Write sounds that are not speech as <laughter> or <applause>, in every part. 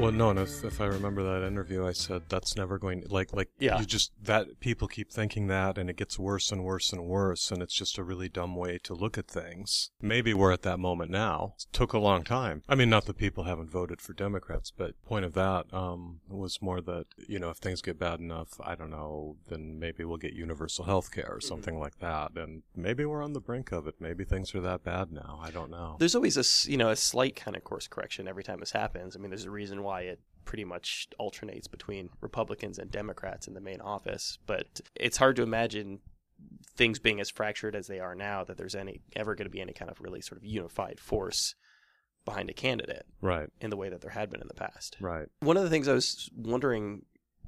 Well, no, and if, if I remember that interview, I said that's never going to, like like Yeah. you just that people keep thinking that, and it gets worse and worse and worse, and it's just a really dumb way to look at things. Maybe we're at that moment now. It took a long time. I mean, not that people haven't voted for Democrats, but point of that um, was more that you know if things get bad enough, I don't know, then maybe we'll get universal health care or something like that, and maybe we're on the brink of it. Maybe things are that bad now. I don't know. There's always a you know a slight kind of course correction every time this happens. I mean, there's a reason why it pretty much alternates between Republicans and Democrats in the main office, but it's hard to imagine things being as fractured as they are now that there's any ever going to be any kind of really sort of unified force behind a candidate Right, in the way that there had been in the past. right. One of the things I was wondering,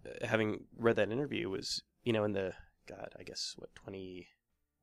uh, having read that interview, was you know in the God, I guess what twenty,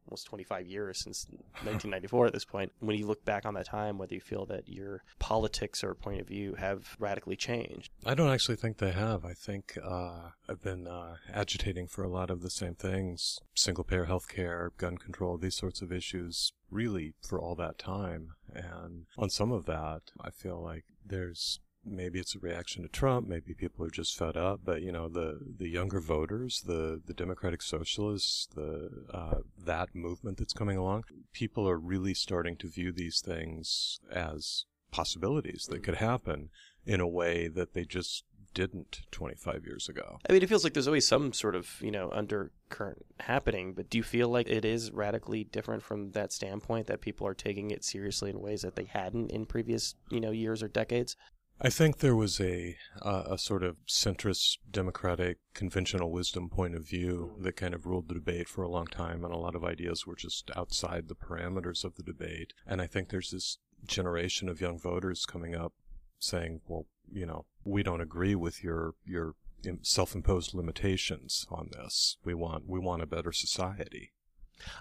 almost twenty five years since 1994 at this point. When you look back on that time, whether you feel that your politics or point of view have radically changed. I don't actually think they have. I think uh, I've been uh, agitating for a lot of the same things single payer health care, gun control, these sorts of issues, really for all that time. And on some of that, I feel like there's maybe it's a reaction to Trump, maybe people are just fed up, but you know, the, the younger voters, the, the Democratic Socialists, the uh, that movement that's coming along, people are really starting to view these things as possibilities that could happen in a way that they just didn't 25 years ago. I mean, it feels like there's always some sort of you know undercurrent happening, but do you feel like it is radically different from that standpoint that people are taking it seriously in ways that they hadn't in previous you know years or decades? I think there was a uh, a sort of centrist democratic conventional wisdom point of view that kind of ruled the debate for a long time and a lot of ideas were just outside the parameters of the debate. And I think there's this generation of young voters coming up saying well you know we don't agree with your your self-imposed limitations on this. We want we want a better society.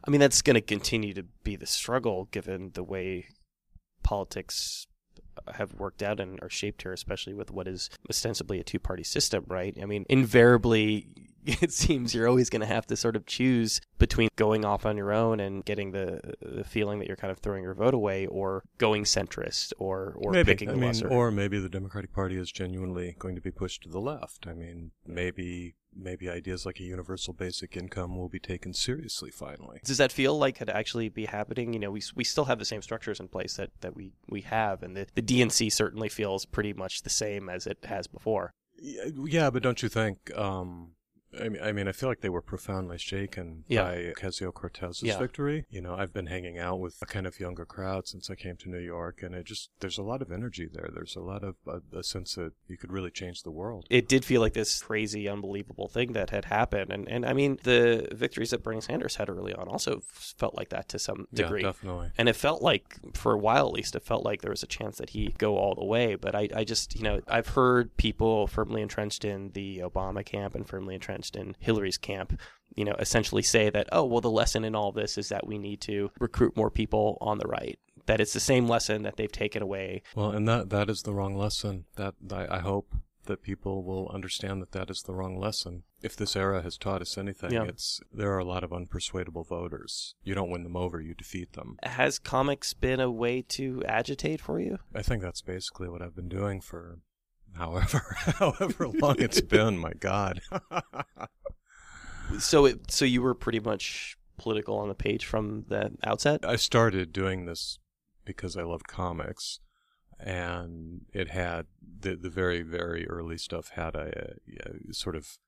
I mean, that's going to continue to be the struggle given the way politics have worked out and are shaped here, especially with what is ostensibly a two party system, right? I mean, invariably, <laughs> it seems you're always going to have to sort of choose between going off on your own and getting the the feeling that you're kind of throwing your vote away or going centrist or, or maybe. picking I the mean, lesser. or maybe the Democratic Party is genuinely going to be pushed to the left. I mean, maybe maybe ideas like a universal basic income will be taken seriously finally. Does that feel like it could actually be happening? You know, we we still have the same structures in place that, that we, we have, and the, the DNC certainly feels pretty much the same as it has before. Yeah, yeah, but don't you think? Um, I mean, I mean, I feel like they were profoundly shaken Yeah. by Ocasio Cortez's Yeah. victory. You know, I've been hanging out with a kind of younger crowd since I came to New York, and it just there's a lot of energy there. There's a lot of uh, a sense that you could really change the world. It did feel like this crazy, unbelievable thing that had happened, and and I mean the victories that Bernie Sanders had early on also felt like that to some degree. Yeah, definitely. And it felt like, for a while at least, it felt like there was a chance that he go all the way. But I, I just, you know, I've heard people firmly entrenched in the Obama camp and firmly entrenched in Hillary's camp, you know, essentially say that, oh, well, the lesson in all this is that we need to recruit more people on the right. That it's the same lesson that they've taken away. Well, and that that is the wrong lesson. That I, I hope that people will understand that that is the wrong lesson. If this era has taught us anything, Yeah. it's there are a lot of unpersuadable voters. You don't win them over, you defeat them. Has comics been a way to agitate for you? I think that's basically what I've been doing for however <laughs> however long it's been. My God. <laughs> So it, so you were pretty much political on the page from the outset. I started doing this because I loved comics, and it had the the very very early stuff had a, a, sort of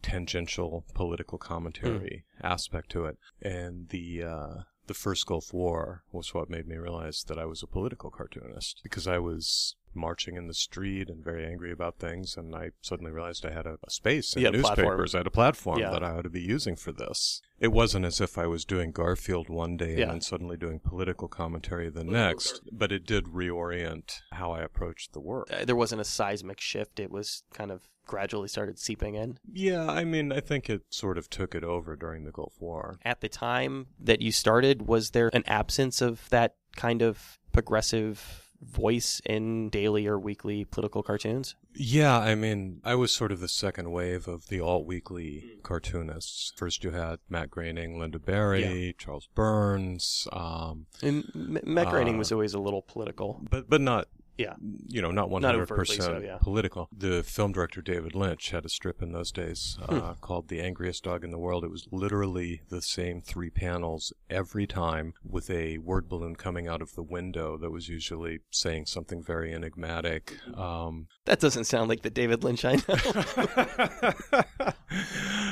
tangential political commentary aspect to it, and the uh, the first Gulf War was what made me realize that I was a political cartoonist because I was marching in the street and very angry about things and I suddenly realized I had a, a space in You platform. newspapers. I had a platform Yeah. that I ought to be using for this. It wasn't as if I was doing Garfield one day Yeah. and then suddenly doing political commentary the next, but it did reorient how I approached the work. Uh, There wasn't a seismic shift. It was kind of gradually started seeping in. Yeah, I mean, I think it sort of took it over during the Gulf War. At the time that you started, was there an absence of that kind of progressive voice in daily or weekly political cartoons? Yeah, I mean, I was sort of the second wave of the alt weekly cartoonists. First, you had Matt Groening, Lynda Barry, Charles Burns, um, And M- Matt Groening Uh, was always a little political. but but not Yeah. You know, not Not 100% overtly so, yeah. political. The film director David Lynch had a strip in those days Hmm. uh, called The Angriest Dog in the World. It was literally the same three panels every time with a word balloon coming out of the window that was usually saying something very enigmatic. Um, That doesn't sound like the David Lynch I know. <laughs>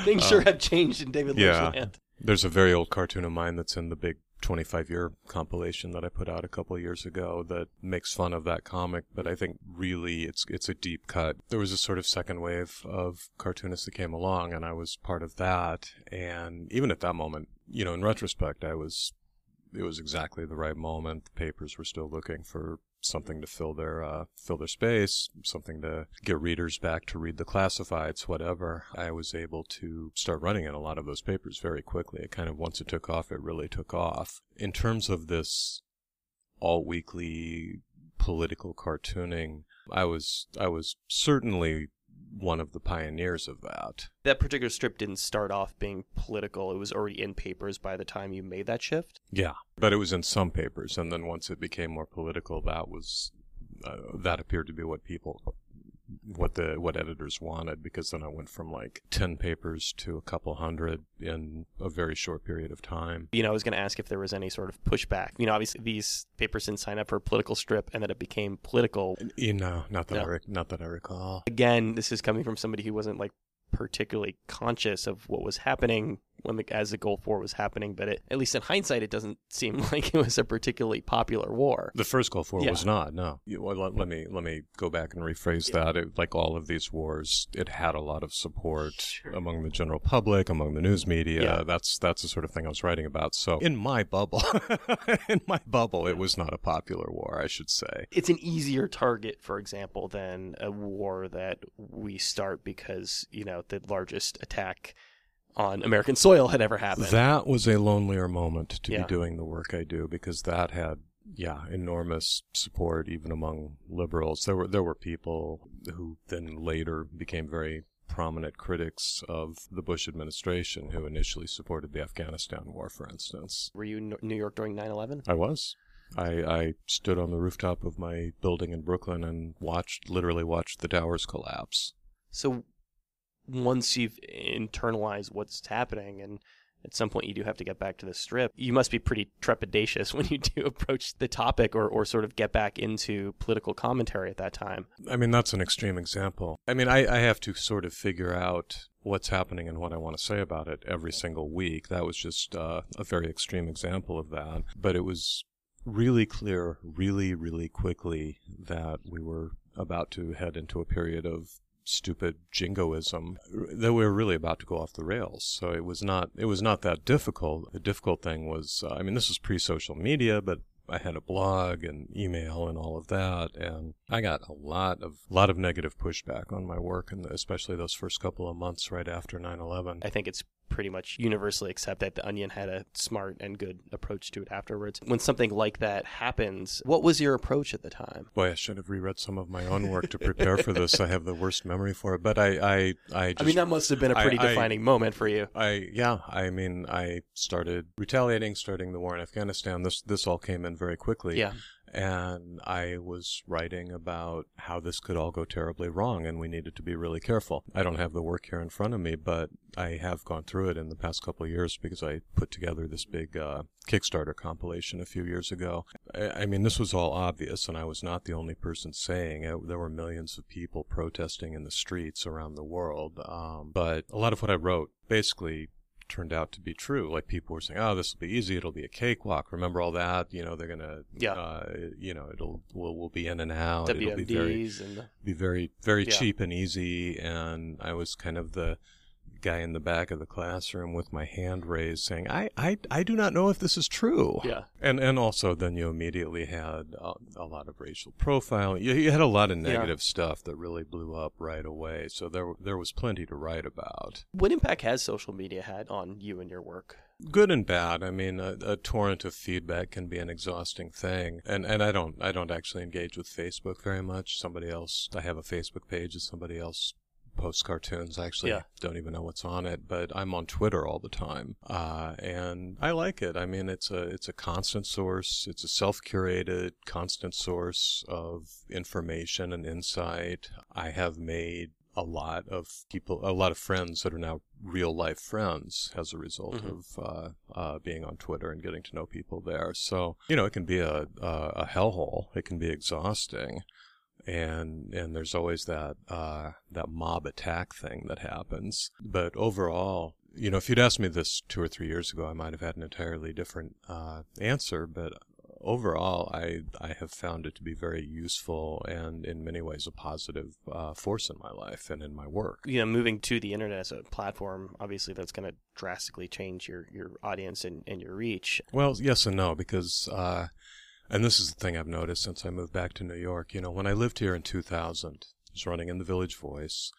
Things uh, sure have changed in David Lynch yeah. land. There's a very old cartoon of mine that's in the big 25 year compilation that I put out a couple years ago that makes fun of that comic, but I think really it's it's a deep cut. There was a sort of second wave of cartoonists that came along and I was part of that and even at that moment, you know, in retrospect, I was it was exactly the right moment. The papers were still looking for something to fill their uh, fill their space, something to get readers back to read the classifieds, whatever. I was able to start running in a lot of those papers very quickly. It kind of once it took off, it really took off. In terms of this alt weekly political cartooning, I was I was certainly one of the pioneers of that. That particular strip didn't start off being political. It was already in papers by the time you made that shift. Yeah, but it was in some papers, and then once it became more political, that was uh, that appeared to be what people, what the what editors wanted, because then I went from like ten papers to a couple hundred in a very short period of time. You know, I was going to ask if there was any sort of pushback. You know, obviously these papers didn't sign up for a political strip, and that it became political. You know, not that I No. rec- not that I recall. Again, this is coming from somebody who wasn't like particularly conscious of what was happening when the, as the Gulf War was happening, but it, at least in hindsight, it doesn't seem <laughs> like it was a particularly popular war. The first Gulf War Yeah. was not. No. You- Well, let, let me let me go back and rephrase that. It, like all of these wars, it had a lot of support Sure. among the general public, among the news media. Yeah. That's that's the sort of thing I was writing about. So in my bubble, <laughs> in my bubble, it was not a popular war, I should say. It's an easier target, for example, than a war that we start because, you know, the largest attack on American soil had ever happened. That was a lonelier moment to Yeah. be doing the work I do because that had yeah enormous support even among liberals. There were there were people who then later became very prominent critics of the Bush administration who initially supported the Afghanistan war, for instance. Were you in New York during 9 11? I was. I, I stood on the rooftop of my building in Brooklyn and watched, literally watched the towers collapse. So once you've internalized what's happening and at some point you do have to get back to the strip, you must be pretty trepidatious <laughs> when you do approach the topic or, or sort of get back into political commentary at that time. I mean, that's an extreme example. I mean, I, I have to sort of figure out what's happening and what I want to say about it every single week. That was just uh, a very extreme example of that. But it was really clear, really, really quickly that we were about to head into a period of stupid jingoism that we were really about to go off the rails so it was not it was not that difficult the difficult thing was uh, i mean this was pre-social media but I had a blog and email and all of that, and I got a lot of lot of negative pushback on my work, and especially those first couple of months right after 9/11. I think it's pretty much universally accept that the Onion had a smart and good approach to it afterwards. When something like that happens, what was your approach at the time? Boy, I should have reread some of my own work to prepare for this. I have the worst memory for it, but I, I, I, just, I mean, that must have been a pretty I- defining moment for you. I yeah, I mean, I started retaliating, starting the war in Afghanistan. This this all came in very quickly. Yeah. And I was writing about how this could all go terribly wrong and we needed to be really careful. I don't have the work here in front of me, but I have gone through it in the past couple of years because I put together this big uh, Kickstarter compilation a few years ago. I, I mean, this was all obvious, and I was not the only person saying it. There were millions of people protesting in the streets around the world. Um, but a lot of what I wrote basically turned out to be true. Like people were saying, "Oh, this will be easy. It'll be a cakewalk." Remember all that? You know, they're gonna, Yeah. uh, you know, it'll we'll, we'll be in and out. It'll be very WMDs and be very very Yeah. cheap and easy. And I was kind of the guy in the back of the classroom with my hand raised, saying, "I I, I do not know if this is true." yeah. And and also then you immediately had a, a lot of racial profiling. You, you had a lot of Yeah. negative stuff that really blew up right away. So there there was plenty to write about. What impact has social media had on you and your work? good and bad. I mean, a, a torrent of feedback can be an exhausting thing, and and I don't I don't actually engage with Facebook very much. Somebody else, I have a Facebook page that somebody else post cartoons. I actually Yeah. don't even know what's on it, but I'm on Twitter all the time, uh, and I like it. I mean, it's a it's a constant source. It's a self curated, constant source of information and insight. I have made a lot of people, a lot of friends that are now real life friends as a result Mhm. of uh, uh, being on Twitter and getting to know people there. So you know, it can be a a, a hellhole. It can be exhausting and and there's always that uh, that mob attack thing that happens. But overall, you know, if you'd asked me this two or three years ago, I might have had an entirely different uh, answer. But overall, I I have found it to be very useful and in many ways a positive uh, force in my life and in my work. you know, moving to the internet as a platform, obviously that's going to drastically change your, your audience and, and your reach. Well, yes and no, because, uh, and this is the thing I've noticed since I moved back to New York. You know, when I lived here in 2000, I was running in the Village Voice.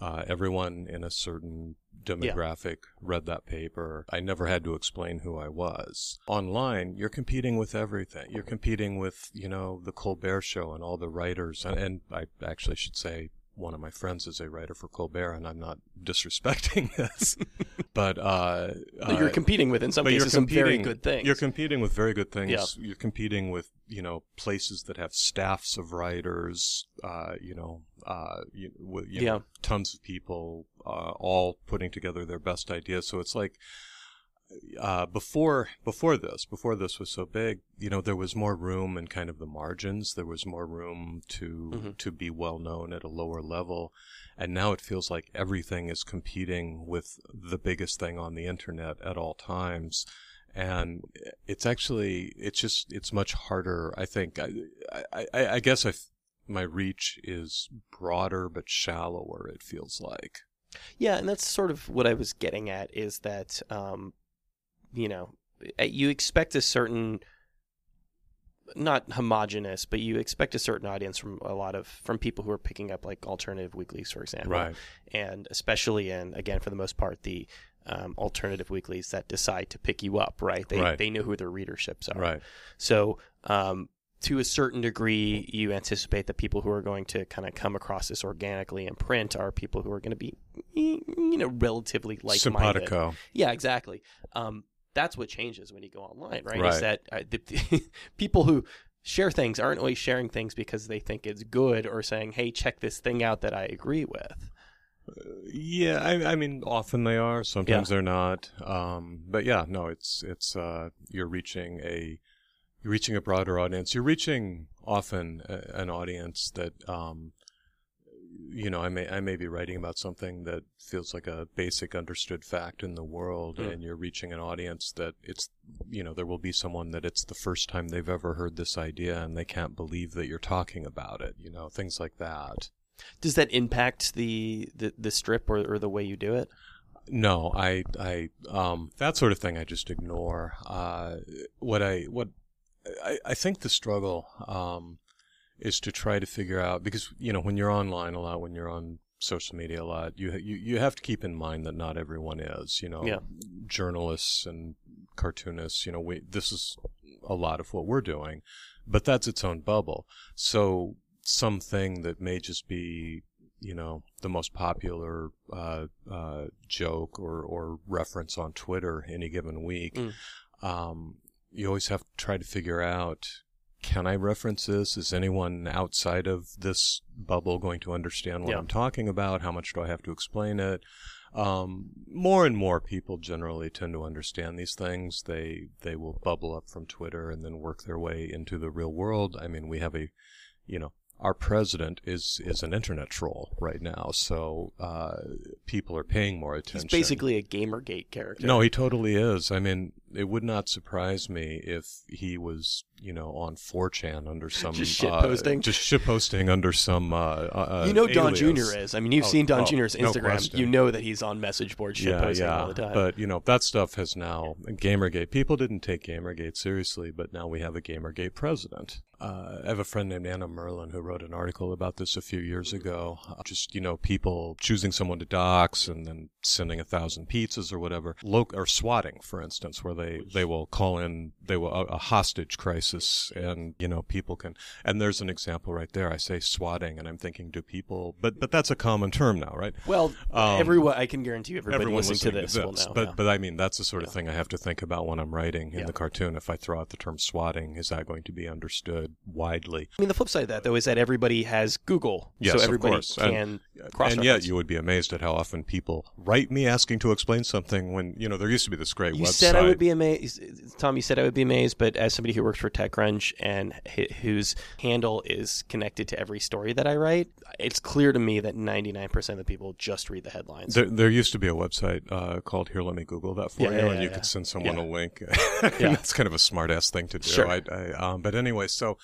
Uh, everyone in a certain demographic read that paper. I never had to explain who I was. Online, you're competing with everything. You're competing with, you know, the Colbert Show and all the writers. And, and I actually should say one of my friends is a writer for Colbert, and I'm not disrespecting <laughs> this. <laughs> but uh, But you're uh, competing with, in some cases, some very good things. you're competing with very good things. Yeah. You're competing with you know places that have staffs of writers. Uh, you know, uh, you, with, you Yeah. know, tons of people uh, all putting together their best ideas. So it's like uh, before before this before this was so big. You know, there was more room in kind of the margins. There was more room to Mhm. to be well known at a lower level. And now it feels like everything is competing with the biggest thing on the internet at all times and it's actually it's just it's much harder i think i i, I, I guess I f- my reach is broader but shallower it feels like Yeah, and that's sort of what I was getting at is that, um, you know, uh, you expect a certain, not homogenous, but you expect a certain audience from a lot of from people who are picking up like alternative weeklies, for example, and especially in again for the most part the um, alternative weeklies that decide to pick you up, right? They Right. they know who their readerships are, right So, um, to a certain degree, you anticipate that people who are going to kind of come across this organically in print are people who are going to be, you know, relatively like-minded. simpatico Yeah, exactly. Um, that's what changes when you go online, right? Is that uh, the, <laughs> people who share things aren't always sharing things because they think it's good or saying, "Hey, check this thing out that I agree with." yeah I, I mean often they are sometimes they're not um but yeah no it's it's uh you're reaching a you're reaching a broader audience you're reaching often a, an audience that um you know, I may I may be writing about something that feels like a basic understood fact in the world, Mm. and you're reaching an audience that it's, you know, there will be someone that it's the first time they've ever heard this idea, and they can't believe that you're talking about it. You know, things like that. Does that impact the the, the strip or, or the way you do it? No, I, I, um, that sort of thing I just ignore. Uh, what I, what, I, I think the struggle, um, is to try to figure out, because, you know, when you're online a lot, when you're on social media a lot, you, you, you have to keep in mind that not everyone is, you know, Yeah. journalists and cartoonists, you know, we, this is a lot of what we're doing, but that's its own bubble. So something that may just be you know the most popular uh, uh, joke or, or reference on Twitter any given week. Mm. Um, you always have to try to figure out can I reference this? Is anyone outside of this bubble going to understand what Yeah. I'm talking about? How much do I have to explain it? Um, more and more people generally tend to understand these things. They they will bubble up from Twitter and then work their way into the real world. I mean, we have a, you know, our president is is an internet troll right now, so uh, people are paying more attention. He's basically a GamerGate character. no, he totally is. I mean, it would not surprise me if he was, you know, on 4chan under <laughs> some Just shit uh, just shit posting under some. Uh, uh, you know Don alias. Jr. is. I mean, you've Oh, seen Don oh, Jr.'s Instagram. question. you know that he's on message boards shit yeah, posting yeah. all the time. But you know that stuff has now GamerGate. People didn't take GamerGate seriously, but now we have a GamerGate president. Uh, I have a friend named Anna Merlan who wrote an article about this a few years ago. Uh, just you know, people choosing someone to dox and then sending a thousand pizzas or whatever, or swatting, for instance, where they they will call in they were a, a hostage crisis, and you know people can. And there's an example right there. I say swatting, and I'm thinking, do people? But but that's a common term now, right? Well, Um, everyone I can guarantee you, everybody Everyone listening, to this, will know. but yeah. but I mean that's the sort of thing I have to think about when I'm writing in Yeah. the cartoon. If I throw out the term swatting, is that going to be understood widely? I mean, the flip side of that though is that everybody has Google, Yes, so of everybody course. can And cross-reference. yet you would be amazed at how often people write me asking to explain something when you know there used to be this great You website. said I would be amazed, Tom. You said I would be amazed, but as somebody who works for TechCrunch and h- whose handle is connected to every story that I write, it's clear to me that 99% of the people just read the headlines. There, there used to be a website uh, called Here, Let Me Google That for Yeah, you, yeah, and you could send someone a link. <laughs> Yeah. That's kind of a smart ass thing to do. Sure. I, I, um, but anyway, so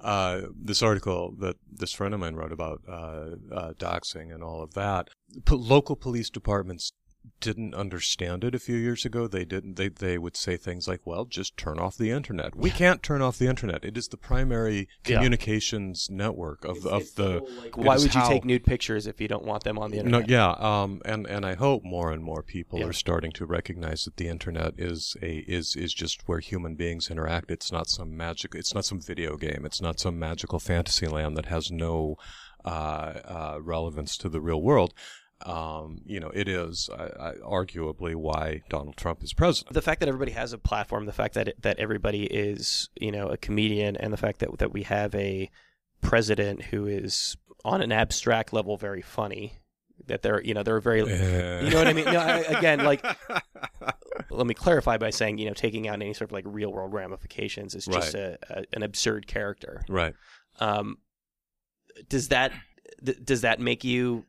uh, this article that this friend of mine wrote about uh, uh, doxing and all of that, P- local police departments didn't understand it a few years ago. They didn't. They they would say things like, "Well, just turn off the internet." We can't turn off the internet. It is the primary Yeah. communications network of of the. Like, it why is would you how- take nude pictures if you don't want them on the internet? no, internet? yeah, um, and and I hope more and more people Yeah. are starting to recognize that the internet is a is is just where human beings interact. It's not some magic. It's not some video game. It's not some magical fantasy land that has no uh, uh, relevance to the real world. Um, you know, it is I, I, arguably why Donald Trump is president. the fact that everybody has a platform, the fact that it, that everybody is you know a comedian, and the fact that that we have a president who is on an abstract level very funny. That they're you know they're very <laughs> you know what I mean. No, I, again, like let me clarify by saying you know taking out any sort of like real world ramifications is just a, a, an absurd character. right. Um, does that th- does that make you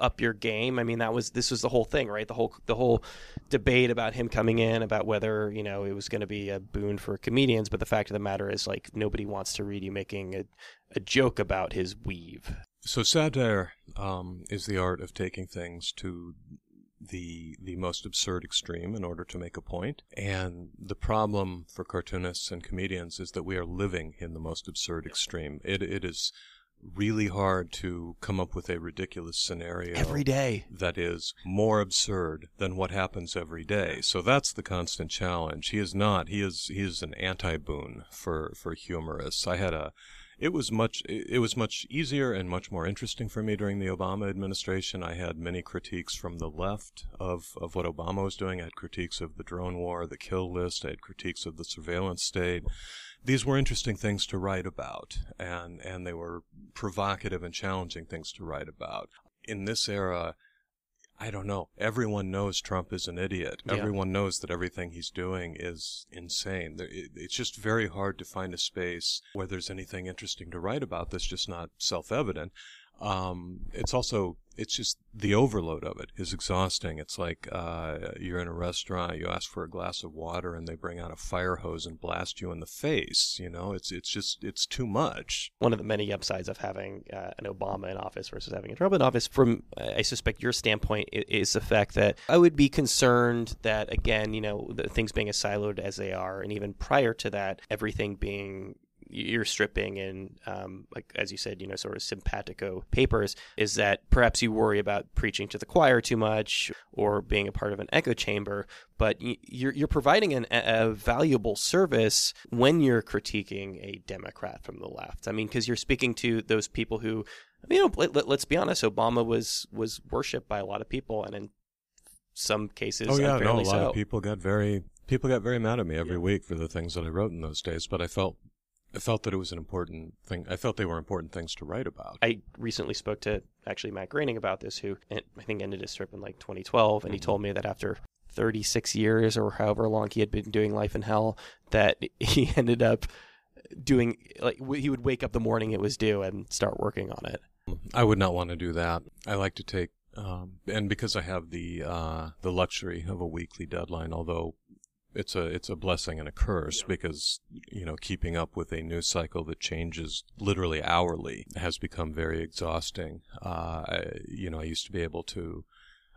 up your game? I mean, that was this was the whole thing, right? The whole the whole debate about him coming in about whether you know it was going to be a boon for comedians, but the fact of the matter is, like, nobody wants to read you making a a joke about his weave. So satire um, is the art of taking things to the the most absurd extreme in order to make a point. And the problem for cartoonists and comedians is that we are living in the most absurd extreme. It it is really hard to come up with a ridiculous scenario Every day, that is more absurd than what happens every day. So that's the constant challenge. He is not. He is. He is an anti-boon for for humorists. I had a. It was much. It was much easier and much more interesting for me during the Obama administration. I had many critiques from the left of of what Obama was doing. I had critiques of the drone war, the kill list. I had critiques of the surveillance state. These were interesting things to write about, and and they were provocative and challenging things to write about. In this era, I don't know. Everyone knows Trump is an idiot. Yeah. Everyone knows that everything he's doing is insane. It's just very hard to find a space where there's anything interesting to write about that's just not self-evident. Um, it's also, it's just the overload of it is exhausting. It's like uh, you're in a restaurant, you ask for a glass of water, and they bring out a fire hose and blast you in the face. You know, it's it's just it's too much. one of the many upsides of having uh, an Obama in office versus having a Trump in office, from I suspect your standpoint, is the fact that I would be concerned that again, you know, things being as siloed as they are, and even prior to that, everything being ear stripping and um, like as you said, you know, sort of simpatico papers, is that perhaps you worry about preaching to the choir too much or being a part of an echo chamber, but you're you're providing an, a valuable service when you're critiquing a Democrat from the left. I mean, because you're speaking to those people who, you know, let, us be honest, Obama was was worshipped by a lot of people, and in some cases, oh yeah, no, a lot so. of people got very people got very mad at me every week for the things that I wrote in those days. But I felt I felt that it was an important thing. I felt they were important things to write about. I recently spoke to actually Matt Groening about this, who I think ended his strip in like 2012, and he Mhm. told me that after 36 years or however long he had been doing Life in Hell, that <laughs> he ended up doing like w- he would wake up the morning it was due and start working on it. I would not want to do that. I like to take, um, and because I have the uh, the luxury of a weekly deadline, although it's a it's a blessing and a curse because you know keeping up with a news cycle that changes literally hourly has become very exhausting. Uh, I, you know, I used to be able to.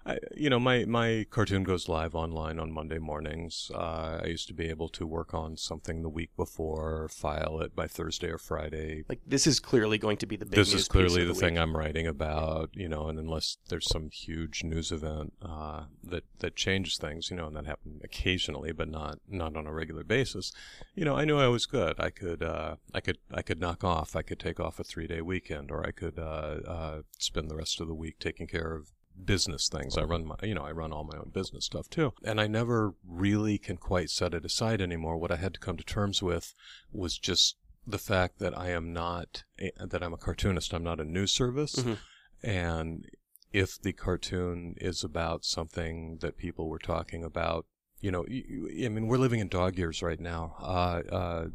I, you know, my, my cartoon goes live online on Monday mornings. Uh, I used to be able to work on something the week before, file it by Thursday or Friday. Like this is clearly going to be the big. This is clearly the, of thing. I'm writing about, you know, and unless there's some huge news event uh, that that changes things, you know, and that happened occasionally, but not not on a regular basis, you know, I knew I was good. I could uh, I could I could knock off. I could take off a three day weekend, or I could uh, uh, spend the rest of the week taking care of business things. I run my, you know, I run all my own business stuff too. And I never really can quite set it aside anymore. What I had to come to terms with was just the fact that I am not, a, that I'm a cartoonist. I'm not a news service. Mhm. And if the cartoon is about something that people were talking about, you know, I mean, we're living in dog years right now. Uh, uh,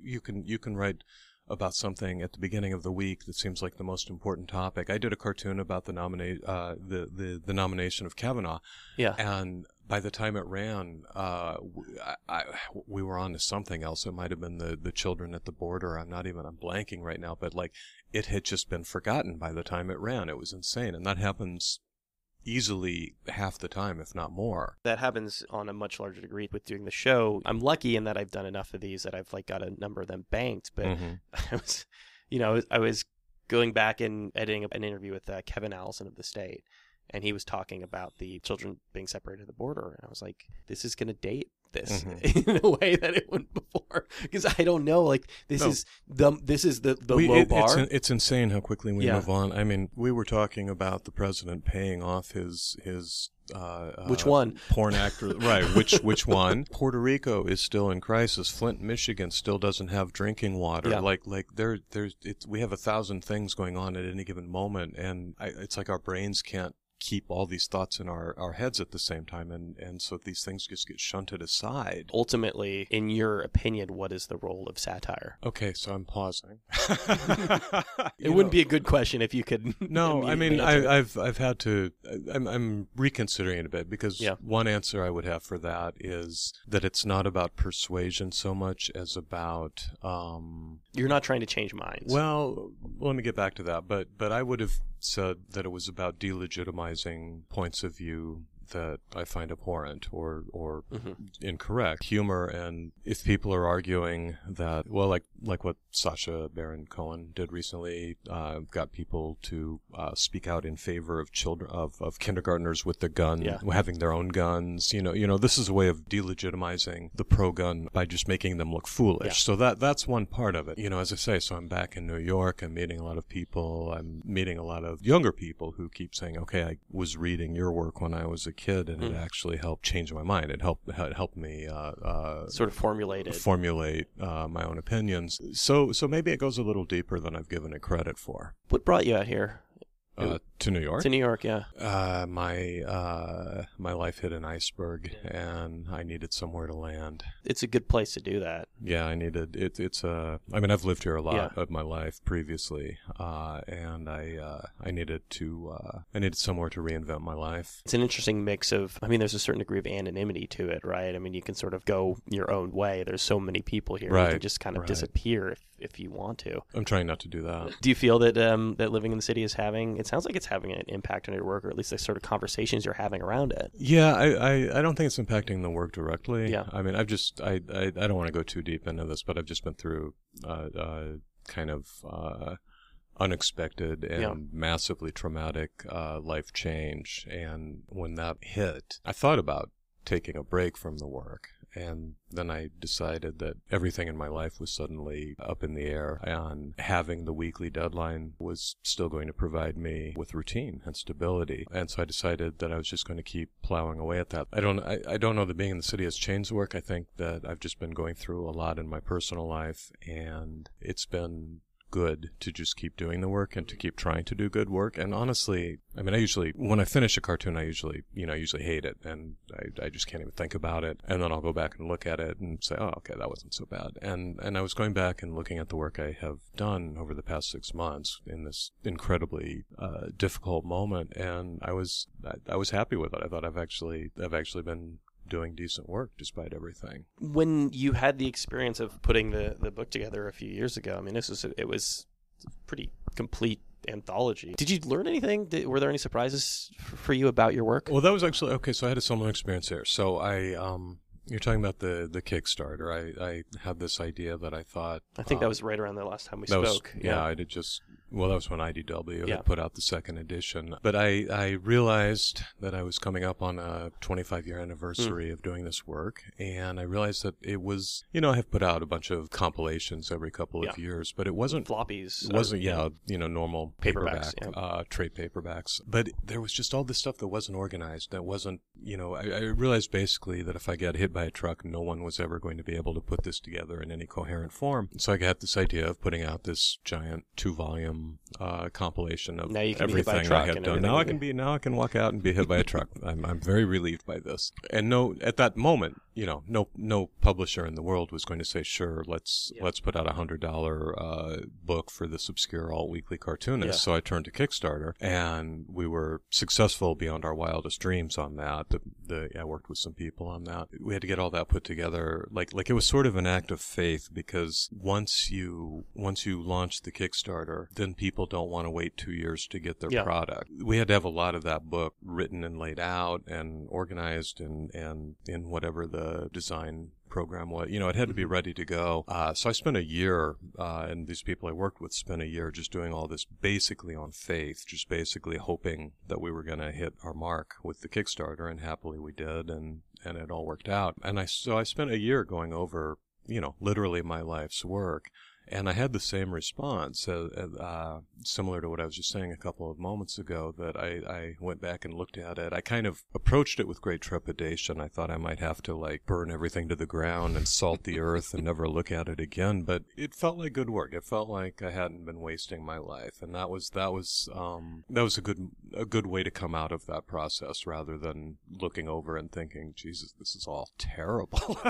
you can, you can write about something at the beginning of the week that seems like the most important topic. I did a cartoon about the nominate uh, the, the the nomination of Kavanaugh, Yeah. and by the time it ran, uh, I, I- we were on to something else. It might have been the the children at the border. I'm not even I'm blanking right now, but like it had just been forgotten by the time it ran. It was insane, and that happens easily half the time, if not more. that happens on a much larger degree with doing the show. I'm lucky in that I've done enough of these that I've like got a number of them banked. But Mhm. <laughs> I was, you know, I was going back and editing an interview with uh, Kevin Allison of the State, and he was talking about the children being separated at the border, and I was like, this is going to date this Mhm. <laughs> in a way that it wouldn't before because I don't know. Like this No. is the this is the the We- low it- bar. It's, it's insane how quickly we Yeah. move on. I mean, we were talking about the president paying off his his uh, Which uh, one? porn <laughs> actor, right? Which which one? Puerto Rico is still in crisis. Flint, Michigan, still doesn't have drinking water. Yeah. Like like there there's it's, we have a thousand things going on at any given moment, and I, it's like our brains can't keep all these thoughts in our, our heads at the same time and, and so these things just get shunted aside. Ultimately, in your opinion, what is the role of satire? Okay, so I'm pausing. <laughs> It wouldn't be a good question if you could. <laughs> No, I mean, answer. I, I've I've had to. I'm I'm reconsidering it a bit because Yeah. one answer I would have for that is that it's not about persuasion so much as about. Um, You're not trying to change minds. well, let me get back to that, but but I would have said that it was about delegitimizing points of view that I find abhorrent or or Mhm. incorrect. Humor and if people are arguing that well like like what Sacha Baron Cohen did recently, uh, got people to uh, speak out in favor of children of, of kindergartners with the gun Yeah. having their own guns. You know, you know, this is a way of delegitimizing the pro gun by just making them look foolish. Yeah. So that that's one part of it. You know, as I say, so I'm back in New York. I'm meeting a lot of people. I'm meeting a lot of younger people who keep saying, "Okay, I was reading your work when I was a kid, and it Mm. actually helped change my mind. It helped it helped me uh, uh, sort of formulated. formulate uh, my own opinions. So so maybe it goes a little deeper than I've given it credit for. what brought you out here Uh, to New York, to New York? Yeah. uh, my uh, my life hit an iceberg, and I needed somewhere to land. It's a good place to do that. Yeah, I needed it. It's a. I mean, I've lived here a lot Yeah. of my life previously, uh, and I uh, I needed to uh, I needed somewhere to reinvent my life. It's an interesting mix of. I mean, there's a certain degree of anonymity to it, right? I mean, you can sort of go your own way. There's so many people here. You can Right, just kind of right. disappear if, if you want to. I'm trying not to do that. Do you feel that um, that living in the city is having? It sounds like it's having an impact on your work, or at least the sort of conversations you're having around it. Yeah, I, I, I don't think it's impacting the work directly. Yeah. I mean, I've just, I, I, I don't want to go too deep into this, but I've just been through, uh, uh, kind of, uh, unexpected and Yeah. massively traumatic, uh, life change. And when that hit, I thought about taking a break from the work. And then I decided that everything in my life was suddenly up in the air, and having the weekly deadline was still going to provide me with routine and stability. And so I decided that I was just going to keep plowing away at that. I don't, I, I don't know that being in the city has changed the work. I think that I've just been going through a lot in my personal life, and it's been good to just keep doing the work and to keep trying to do good work. And honestly, I mean, I usually, when I finish a cartoon, I usually, you know, I usually hate it and I, I just can't even think about it. And then I'll go back and look at it and say, oh, okay, that wasn't so bad. And, and I was going back and looking at the work I have done over the past six months in this incredibly, uh, difficult moment. And I was, I, I was happy with it. I thought I've actually, I've actually been doing decent work despite everything. When you had the experience of putting the, the book together a few years ago, I mean, this was it was pretty complete anthology. Did you learn anything? Did, were there any surprises f- for you about your work? Well, that was actually okay. So I had a similar experience there. So I, um, you're talking about the the Kickstarter. I I had this idea that I thought I think that um, was right around the last time we that was spoke. yeah. I did just well, that was when IDW Yeah. put out the second edition. But I I realized that I was coming up on a 25 year anniversary Hmm. of doing this work, and I realized that it was you know I have put out a bunch of compilations every couple of years, but it wasn't floppies. it uh, wasn't yeah you know normal Paperbacks, paperback yeah. uh, trade paperbacks but there was just all this stuff that wasn't organized that wasn't you know I, I realized basically that if i got hit by a truck no one was ever going to be able to put this together in any coherent form so i got this idea of putting out this giant two volume uh, compilation of Now you can be hit by a everything i had done. now i can be now i can walk out and be hit by a truck. <laughs> I'm, I'm very relieved by this. And no at that moment you know no no publisher in the world was going to say sure let's Yeah. let's put out a hundred dollar uh, book for this obscure alt weekly cartoonist Yeah. so i turned to kickstarter and we were successful beyond our wildest dreams on that the, the i worked with some people on that we had to get all that put together like like it was sort of an act of faith because once you once you launch the kickstarter then people don't want to wait two years to get their Yeah. product we had to have a lot of that book written and laid out and organized and and in whatever the design program was you know it had to be ready to go. Uh, so i spent a year uh, and these people i worked with spent a year just doing all this basically on faith just basically hoping that we were going to hit our mark with the kickstarter and happily we did and and it all worked out. And i so i spent a year going over you know literally my life's work and I had the same response, uh, uh, similar to what I was just saying a couple of moments ago, that I, I went back and looked at it. I kind of approached it with great trepidation. I thought I might have to like burn everything to the ground and salt the earth and never look at it again. But it felt like good work. It felt like I hadn't been wasting my life. And that was, that was, um, that was a good, a good way to come out of that process rather than looking over and thinking, Jesus, this is all terrible. <laughs>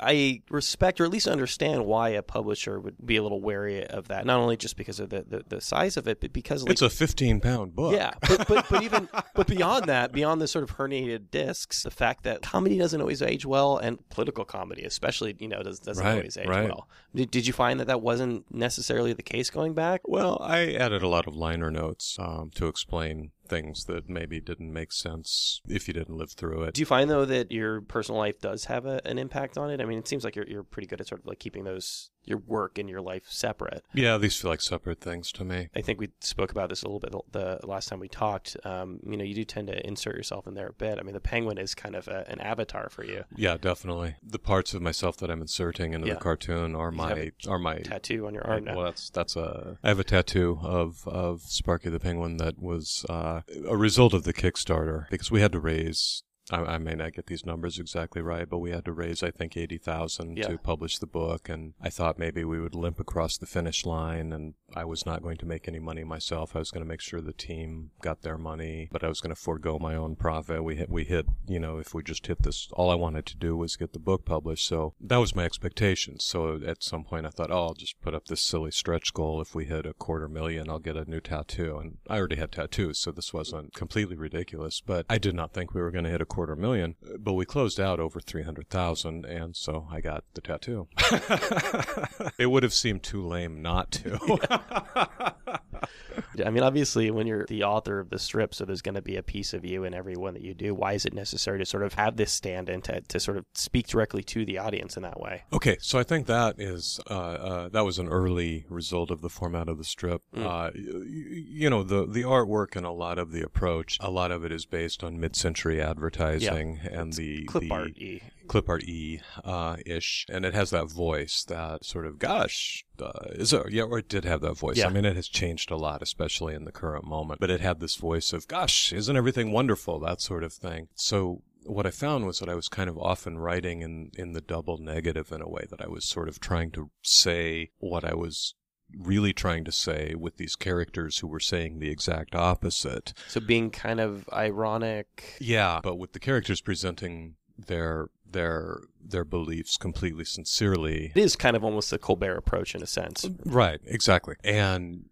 I respect or at least understand why a publisher would be a little wary of that. Not only just because of the, the, the size of it, but because like, it's a 15 pound book. yeah, but, but but <laughs> even but beyond that, beyond the sort of herniated discs, the fact that comedy doesn't always age well, and political comedy especially, you know, does, doesn't Right, always age right. well. Did, did you find that that wasn't necessarily the case going back? Well, I added a lot of liner notes um, to explain things that maybe didn't make sense if you didn't live through it. Do you find though that your personal life does have a, an impact on it? I mean, it seems like you're you're pretty good at sort of like keeping those your work and your life separate. Yeah, these feel like separate things to me. I think we spoke about this a little bit the last time we talked. Um, you know, you do tend to insert yourself in there a bit. I mean, the penguin is kind of a, an avatar for you. Yeah, definitely. The parts of myself that I'm inserting into Yeah. the cartoon are You my are my Tattoo on your arm now. well, that's that's a. I have a tattoo of of Sparky the Penguin that was uh, a result of the Kickstarter because we had to raise. I, I may not get these numbers exactly right, but we had to raise, I think, eighty thousand Yeah. to publish the book, and I thought maybe we would limp across the finish line, and I was not going to make any money myself. I was going to make sure the team got their money, but I was going to forego my own profit. We hit, we hit, you know, if we just hit this, all I wanted to do was get the book published. So that was my expectation. So at some point, I thought, oh, I'll just put up this silly stretch goal. If we hit a quarter million, I'll get a new tattoo. And I already had tattoos, so this wasn't completely ridiculous. But I did not think we were going to hit a quarter million. But we closed out over three hundred thousand, and so I got the tattoo. <laughs> it would have seemed too lame not to. <laughs> I mean, obviously, when you're the author of the strip, so there's going to be a piece of you in every one that you do. Why is it necessary to sort of have this stand in to, to sort of speak directly to the audience in that way? Okay, so I think that is uh, uh, that was an early result of the format of the strip. Mm. Uh, you, you know, the the artwork and a lot of the approach, a lot of it is based on mid-century advertising and the Clip the art e. clip art e uh, ish, and it has that voice, that sort of gosh, uh, is it? Yeah, or it did have that voice. Yeah. I mean, it has changed a lot, especially in the current moment. But it had this voice of gosh, isn't everything wonderful? That sort of thing. So what I found was that I was kind of often writing in in the double negative in a way that I was sort of trying to say what I was really trying to say with these characters who were saying the exact opposite. So being kind of ironic. Yeah, but with the characters presenting their their their beliefs completely sincerely. It is kind of almost a Colbert approach in a sense. Right, exactly. And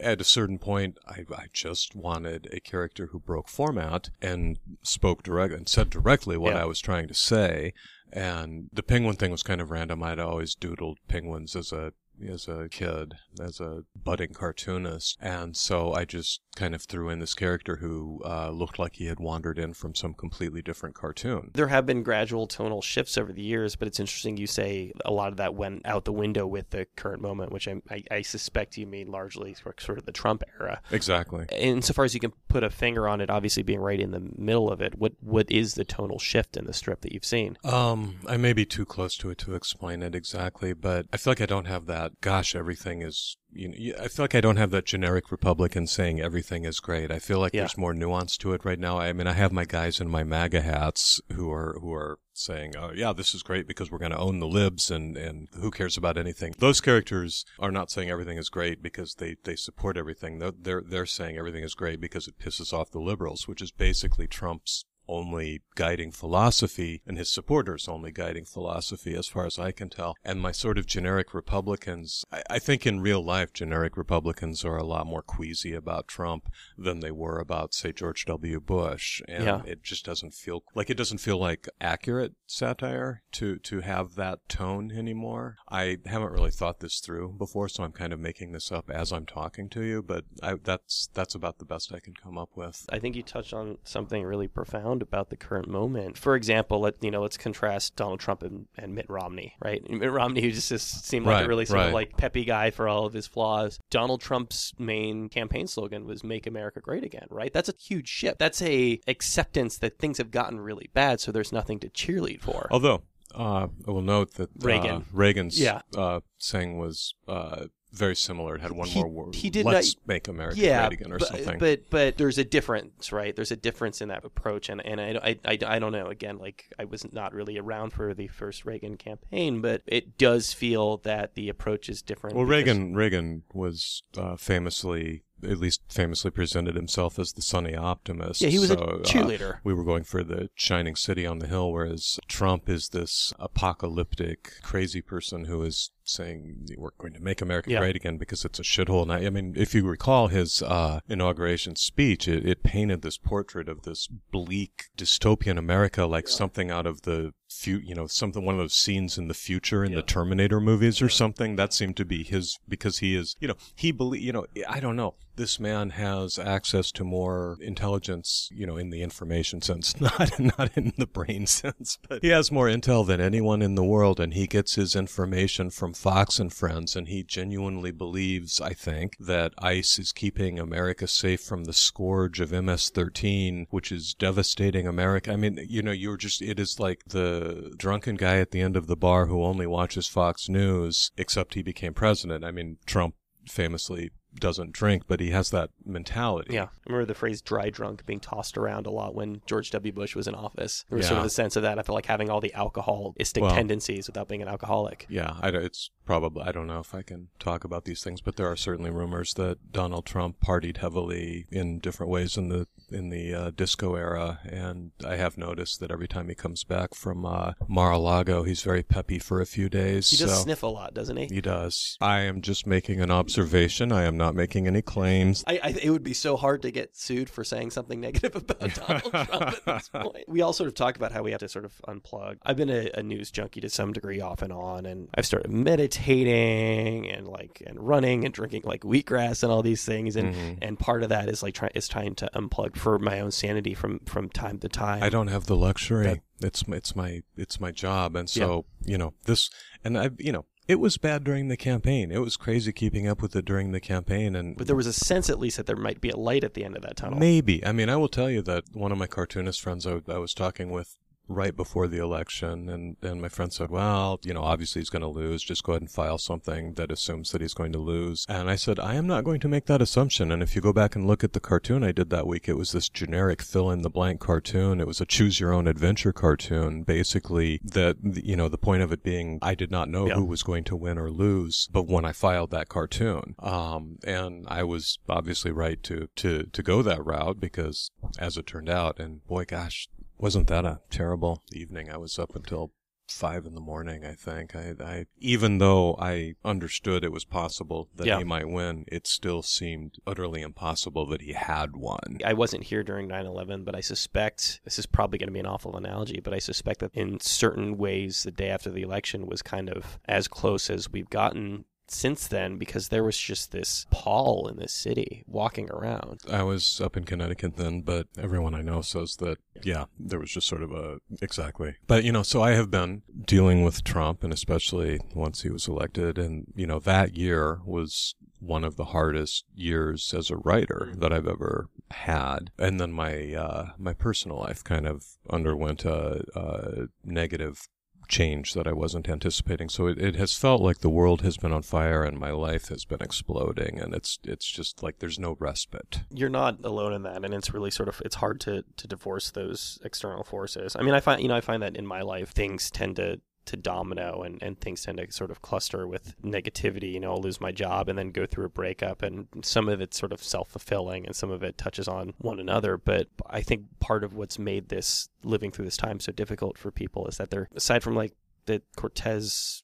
at a certain point, I, I just wanted a character who broke format and spoke direct and said directly what Yeah. I was trying to say. And the penguin thing was kind of random. I'd always doodled penguins as a as a kid, as a budding cartoonist, and so I just kind of threw in this character who uh, looked like he had wandered in from some completely different cartoon. There have been gradual tonal shifts over the years, but it's interesting you say a lot of that went out the window with the current moment, which I, I, I suspect you mean largely sort of the Trump era. Exactly. Insofar as you can put a finger on it, obviously being right in the middle of it, what what is the tonal shift in the strip that you've seen? Um, I may be too close to it to explain it exactly, but I feel like I don't have that. Gosh, everything is. You know, I feel like I don't have that generic Republican saying everything is great. I feel like Yeah. there's more nuance to it right now. I mean, I have my guys in my MAGA hats who are who are saying, "Oh, yeah, this is great because we're going to own the libs and and who cares about anything." Those characters are not saying everything is great because they they support everything. They're they're, they're saying everything is great because it pisses off the liberals, which is basically Trump's only guiding philosophy and his supporters only guiding philosophy as far as I can tell. And my sort of generic Republicans, I, I think in real life, generic Republicans are a lot more queasy about Trump than they were about, say, George W. Bush. And Yeah. it just doesn't feel like it doesn't feel like accurate satire to, to have that tone anymore. I haven't really thought this through before, so I'm kind of making this up as I'm talking to you, but I, that's, that's about the best I can come up with. I think you touched on something really profound about the current moment. For example, let you know, let's contrast Donald Trump and, and Mitt Romney, right? Mitt Romney, who just, just seemed like a really sort of like peppy guy for all of his flaws. Donald Trump's main campaign slogan was "Make America Great Again," right? That's a huge shift. That's a acceptance that things have gotten really bad, so there's nothing to cheerlead for. Although uh, I will note that uh, Reagan. Reagan's Yeah. uh, saying was uh, very similar. It had one He- more word. he did Let's not- make America yeah, great again, or but, something. but but there's a difference, right? There's a difference in that approach, and and I, I, I, I don't know. Again, like I was not really around for the first Reagan campaign, but it does feel that the approach is different. well, Reagan Reagan was uh, famously, at least famously, presented himself as the sunny optimist. yeah, he was so, a uh, cheerleader. we were going for the shining city on the hill, whereas Trump is this apocalyptic, crazy person who is saying we're going to make America Yeah. great again because it's a shithole. And I, I mean, if you recall his uh, inauguration speech, it, it painted this portrait of this bleak dystopian America like something out of the few, you know, something one of those scenes in the future in the Terminator movies or something. That seemed to be his because he is, you know, he believe, you know, I don't know. This man has access to more intelligence, you know, in the information sense, <laughs> not not in the brain sense, but he has more intel than anyone in the world, and he gets his information from Fox and Friends, and he genuinely believes, I think, that ICE is keeping America safe from the scourge of MS-13, which is devastating America. I mean, you know, you're just it is like the drunken guy at the end of the bar who only watches Fox News, except he became president. I mean, Trump famously doesn't drink, but he has that mentality. Yeah, I remember the phrase "dry drunk" being tossed around a lot when George W. Bush was in office. There was sort of a sense of that. I feel like having all the alcoholistic Well- tendencies without being an alcoholic. Yeah, I, it's probably, I don't know if I can talk about these things, but there are certainly rumors that Donald Trump partied heavily in different ways in the, in the uh, disco era. And I have noticed that every time he comes back from uh, Mar-a-Lago, he's very peppy for a few days. He does so sniff a lot, doesn't he? he does. I am just making an observation. I am not making any claims. I, I, it would be so hard to get sued for saying something <laughs> negative about Donald <laughs> Trump at this point. We all sort of talk about how we have to sort of unplug. I've been a, a news junkie to some degree off and on, and I've started meditating and like and running and drinking like wheatgrass and all these things, and Mhm. and part of that is like try, is trying to unplug for my own sanity from from time to time. I don't have the luxury. That- it's it's my it's my job, and so you know this, and I you know it was bad during the campaign. It was crazy keeping up with it during the campaign, and But there was a sense, at least, that there might be a light at the end of that tunnel. maybe. I mean, I will tell you that one of my cartoonist friends I, I was talking with right before the election, and and my friend said, "Well, you know, obviously he's going to lose. Just go ahead and file something that assumes that he's going to lose." And I said, "I am not going to make that assumption." And if you go back and look at the cartoon I did that week, it was this generic fill in the blank cartoon. It was a choose your own adventure cartoon, basically. That you know, the point of it being, I did not know Yeah. who was going to win or lose, but when I filed that cartoon, um, and I was obviously right to to to go that route because, as it turned out, and boy, gosh, wasn't that a terrible evening? I was up until five in the morning. I think I, I even though I understood it was possible that Yeah. he might win, it still seemed utterly impossible that he had won. I wasn't here during 9 11, but I suspect this is probably going to be an awful analogy, but I suspect that in certain ways, the day after the election was kind of as close as we've gotten since then because there was just this pall in this city walking around. I was up in Connecticut then, but everyone I know says that, yeah, there was just sort of a, exactly. But, you know, so I have been dealing with Trump and especially once he was elected and, you know, that year was one of the hardest years as a writer that I've ever had. And then my, uh, my personal life kind of underwent a, a negative change that I wasn't anticipating. So it, it has felt like the world has been on fire and my life has been exploding and it's it's just like there's no respite. You're not alone in that and it's really sort of it's hard to to divorce those external forces. I mean I find you know I find that in my life things tend to to domino and, and things tend to sort of cluster with negativity. You know, I'll lose my job and then go through a breakup, and some of it's sort of self fulfilling and some of it touches on one another. But I think part of what's made this living through this time so difficult for people is that they're, aside from like the Cortez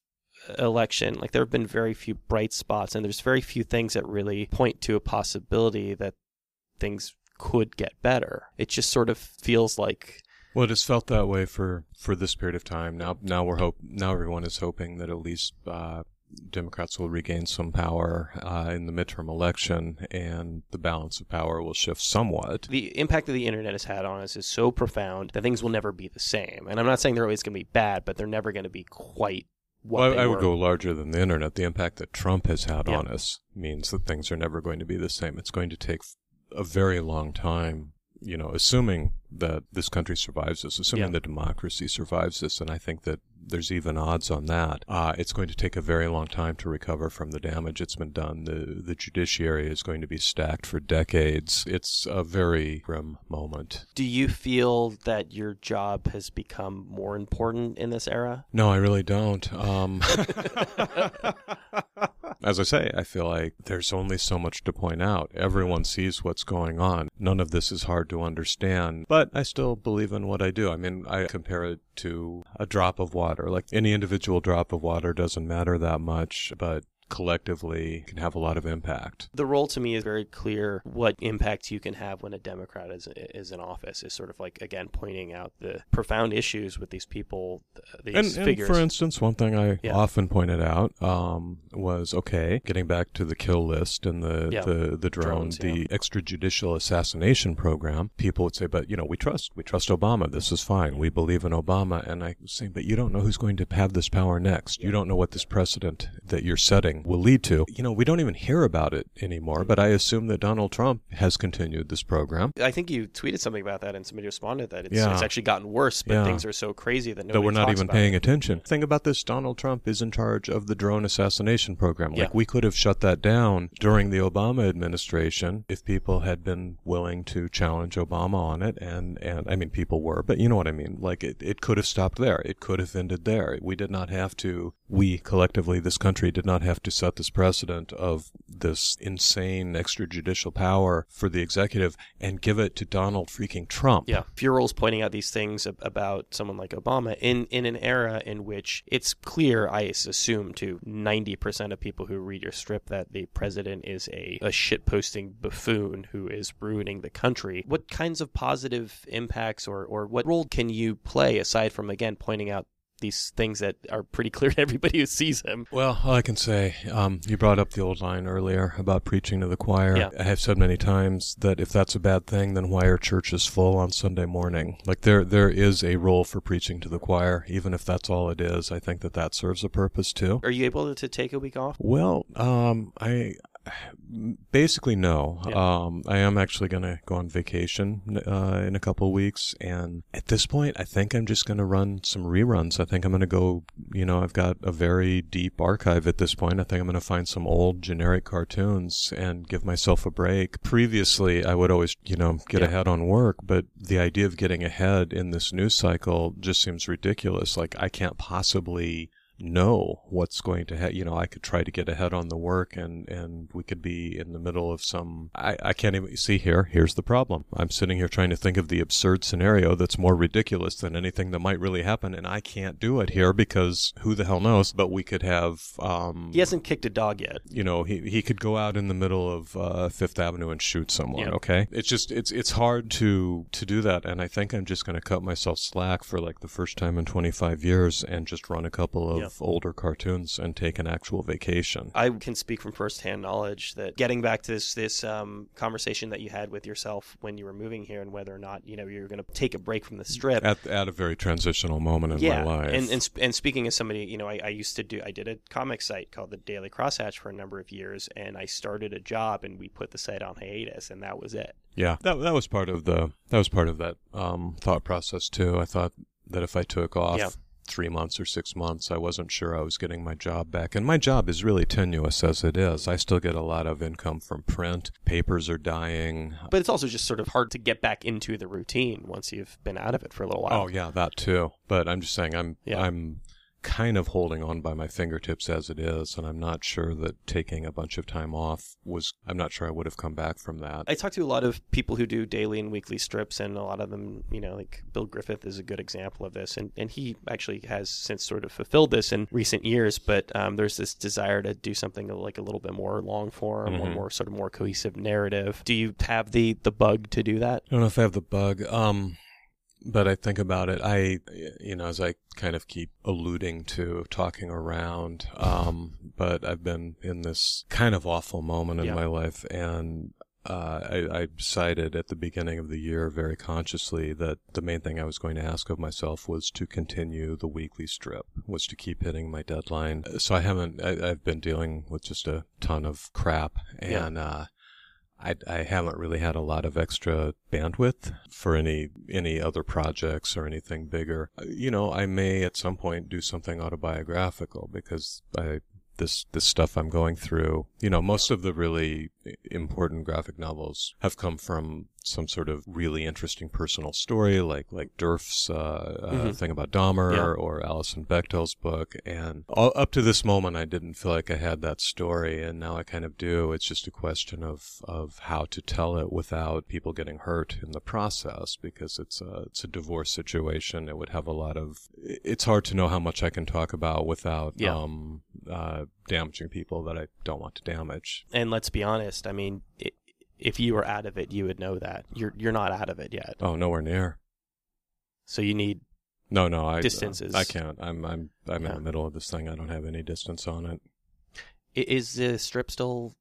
election, like there have been very few bright spots, and there's very few things that really point to a possibility that things could get better. It just sort of feels like well, it has felt that way for, for this period of time. Now, now we're hope now everyone is hoping that at least uh, Democrats will regain some power uh, in the midterm election, and the balance of power will shift somewhat. The impact that the internet has had on us is so profound that things will never be the same. And I'm not saying they're always going to be bad, but they're never going to be quite. well, I would were. go larger than the internet. The impact that Trump has had Yeah. on us means that things are never going to be the same. It's going to take a very long time, you know, assuming that this country survives this, assuming Yeah. that democracy survives this, and I think that there's even odds on that. Uh, it's going to take a very long time to recover from the damage that's been done. The the judiciary is going to be stacked for decades. It's a very grim moment. Do you feel that your job has become more important in this era? No, I really don't. Um, <laughs> as I say, I feel like there's only so much to point out. Everyone sees what's going on. None of this is hard to understand, but I still believe in what I do. I mean, I compare it to a drop of water. Like any individual drop of water doesn't matter that much, but collectively can have a lot of impact. The role to me is very clear what impact you can have when a Democrat is is in office is sort of like again pointing out the profound issues with these people, these And, and for instance, one thing I Yeah. often pointed out um, was okay, getting back to the kill list and the Yeah. the, the drone, Drones, the extrajudicial assassination program. People would say, "But you know, we trust we trust Obama. This is fine. We believe in Obama." And I was saying, "But you don't know who's going to have this power next. You don't know what this precedent that you're setting will lead to. You know, we don't even hear about it anymore. But I assume that Donald Trump has continued this program." I think you tweeted something about that, and somebody responded that it's, Yeah. it's actually gotten worse, but Yeah. things are so crazy that that we're not even paying it. attention. Think about this: Donald Trump is in charge of the drone assassination program. Like Yeah. we could have shut that down during the Obama administration if people had been willing to challenge Obama on it. And and I mean, people were, but you know what I mean. Like it, it could have stopped there. It could have ended there. We did not have to. We collectively, this country, did not have to set this precedent of this insane extrajudicial power for the executive and give it to Donald freaking Trump. Yeah, Furel's pointing out these things about someone like Obama in, in an era in which it's clear, I assume, to 90% of people who read your strip that the president is a, a shitposting buffoon who is ruining the country. What kinds of positive impacts or, or what role can you play aside from, again, pointing out these things that are pretty clear <laughs> to everybody who sees him? Well, all I can say, um, you brought up the old line earlier about preaching to the choir. Yeah. I have said many times that if that's a bad thing, then why are churches full on Sunday morning? Like there, there is a role for preaching to the choir, even if that's all it is. I think that that serves a purpose too. Are you able to take a week off? Well, um, I basically no. Yeah. Um, I am actually going to go on vacation uh, in a couple weeks, and at this point, I think I'm just going to run some reruns. I think I'm going to go. You know, I've got a very deep archive at this point. I think I'm going to find some old generic cartoons and give myself a break. Previously, I would always, you know, get Yeah. ahead on work, but the idea of getting ahead in this news cycle just seems ridiculous. Like I can't possibly know what's going to happen. You know, I could try to get ahead on the work and, and we could be in the middle of some, I, I can't even see here. Here's the problem. I'm sitting here trying to think of the absurd scenario that's more ridiculous than anything that might really happen. And I can't do it here because who the hell knows, but we could have, um, He hasn't kicked a dog yet. you know, he, he could go out in the middle of uh, Fifth Avenue and shoot someone. Yeah. Okay, it's just it's it's hard to to do that, and I think I'm just going to cut myself slack for like the first time in 25 years and just run a couple of Yeah. Yeah. older cartoons and take an actual vacation. I can speak from firsthand knowledge that getting back to this this um, conversation that you had with yourself when you were moving here and whether or not you know you're going to take a break from the strip. At, at a very transitional moment in yeah, my life. and and, sp- and speaking as somebody, you know, I, I used to do I did a comic site called the Daily Crosshatch for a number of years, and I started a job and we put the site on hiatus, and that was it. Yeah, that that was part of the that was part of that um, thought process too. I thought that if I took off Yeah. Three months or six months, I wasn't sure I was getting my job back, and my job is really tenuous as it is. I still get a lot of income from print. Papers are dying. But it's also just sort of hard to get back into the routine once you've been out of it for a little while. Oh yeah, that too. But I'm just saying, I'm Yeah. I'm kind of holding on by my fingertips as it is, and I'm not sure that taking a bunch of time off was. I'm not sure I would have come back from that. I talk to a lot of people who do daily and weekly strips, and a lot of them, you know, like Bill Griffith is a good example of this, and and he actually has since sort of fulfilled this in recent years. But um, there's this desire to do something like a little bit more long form or Mhm. more sort of more cohesive narrative. Do you have the the bug to do that? I don't know if I have the bug. Um, but I think about it. I, you know, as I kind of keep alluding to talking around, um, but I've been in this kind of awful moment in Yeah. my life and, uh, I, I decided at the beginning of the year very consciously that the main thing I was going to ask of myself was to continue the weekly strip, was to keep hitting my deadline. So I haven't, I, I've been dealing with just a ton of crap Yeah. and, uh, I, I haven't really had a lot of extra bandwidth for any any other projects or anything bigger. Uh, You know, I may at some point do something autobiographical because I this this stuff I'm going through. You know, most of the really important graphic novels have come from some sort of really interesting personal story, like like Derf's uh, uh, Mhm. thing about Dahmer Yeah. or Alison Bechdel's book. And all, up to this moment, I didn't feel like I had that story, and now I kind of do. It's just a question of of how to tell it without people getting hurt in the process, because it's a it's a divorce situation. It would have a lot of. It's hard to know how much I can talk about without Yeah. um uh damaging people that I don't want to damage. And let's be honest, I mean, i if you were out of it, you would know that you're you're not out of it yet. Oh, nowhere near. So you need No, no, I Distances. I can't. I'm I'm I'm Yeah. in the middle of this thing. I don't have any distance on it. Is the strip still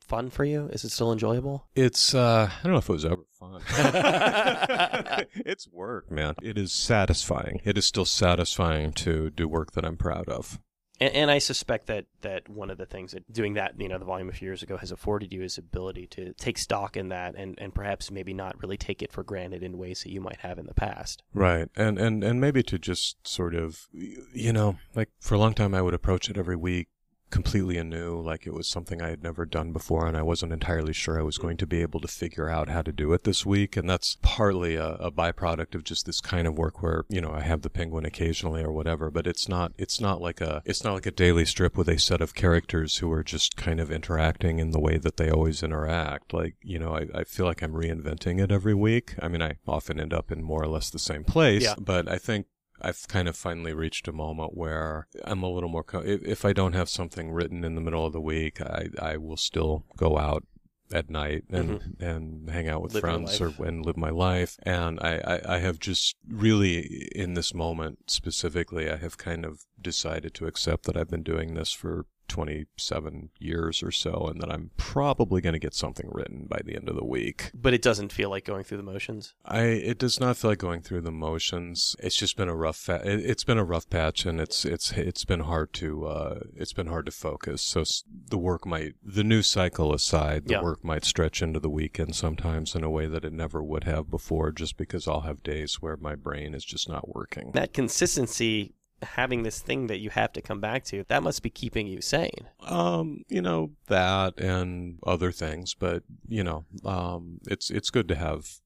fun for you? Is it still enjoyable? It's uh I don't know if it was ever fun. <laughs> <laughs> it's work, man. It is satisfying. It is still satisfying to do work that I'm proud of. And, and I suspect that that one of the things that doing that, you know, the volume a few years ago has afforded you is ability to take stock in that and, and perhaps maybe not really take it for granted in ways that you might have in the past. Right. And and and maybe to just sort of you know, like for a long time I would approach it every week completely anew, like it was something I had never done before and I wasn't entirely sure I was going to be able to figure out how to do it this week. And that's partly a, a byproduct of just this kind of work where, you know, I have the penguin occasionally or whatever, but it's not it's not like a it's not like a daily strip with a set of characters who are just kind of interacting in the way that they always interact. Like, you know, I, I feel like I'm reinventing it every week. I mean I often end up in more or less the same place. Yeah. But I think I've kind of finally reached a moment where I'm a little more. Co- if, if I don't have something written in the middle of the week, I I will still go out at night and mm-hmm. and hang out with Live friends or and live my life. And I, I I have just really in this moment specifically, I have kind of decided to accept that I've been doing this for 27 years or so, and that I'm probably going to get something written by the end of the week. But it doesn't feel like going through the motions. I it does not feel like going through the motions. It's just been a rough fa- it, it's been a rough patch and it's it's it's been hard to uh it's been hard to focus. So the work might the new cycle aside, the Yeah. work might stretch into the weekend sometimes in a way that it never would have before just because I'll have days where my brain is just not working. That consistency, having this thing that you have to come back to, that must be keeping you sane. Um, you know, that and other things, but you know, um it's it's good to have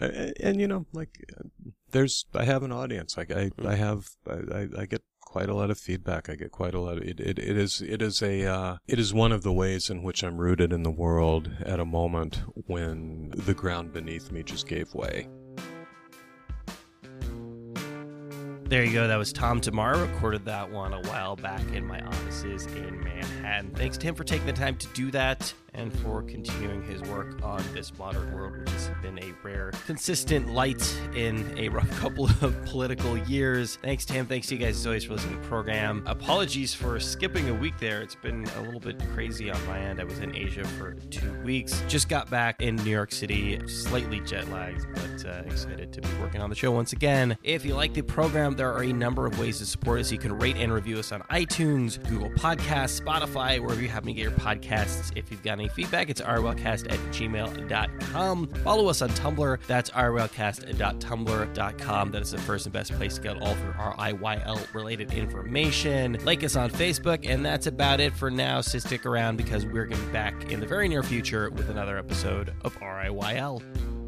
and, and you know, like there's I have an audience. Like I I have I, I, I get quite a lot of feedback. I get quite a lot of it it, it is it is a uh, it is one of the ways in which I'm rooted in the world at a moment when the ground beneath me just gave way. There you go. That was Tom Tomorrow. Recorded that one a while back in my offices in Manhattan. Thanks to him for taking the time to do that. And for continuing his work on this modern world, which has been a rare, consistent light in a rough <laughs> couple of political years. Thanks to him. Thanks to you guys as always for listening to the program. Apologies for skipping a week there. It's been a little bit crazy on my end. I was in Asia for two weeks. Just got back in New York City, slightly jet lagged, but uh, excited to be working on the show once again. If you like the program, there are a number of ways to support us. You can rate and review us on iTunes, Google Podcasts, Spotify, wherever you happen to get your podcasts. If you've got any feedback, it's riylcast at gmail.com. Follow us on Tumblr. That's riylcast.tumblr.com. That is the first and best place to get all of RIYL related information. Like us on Facebook, and that's about it for now. So stick around because we're going to be back in the very near future with another episode of RIYL.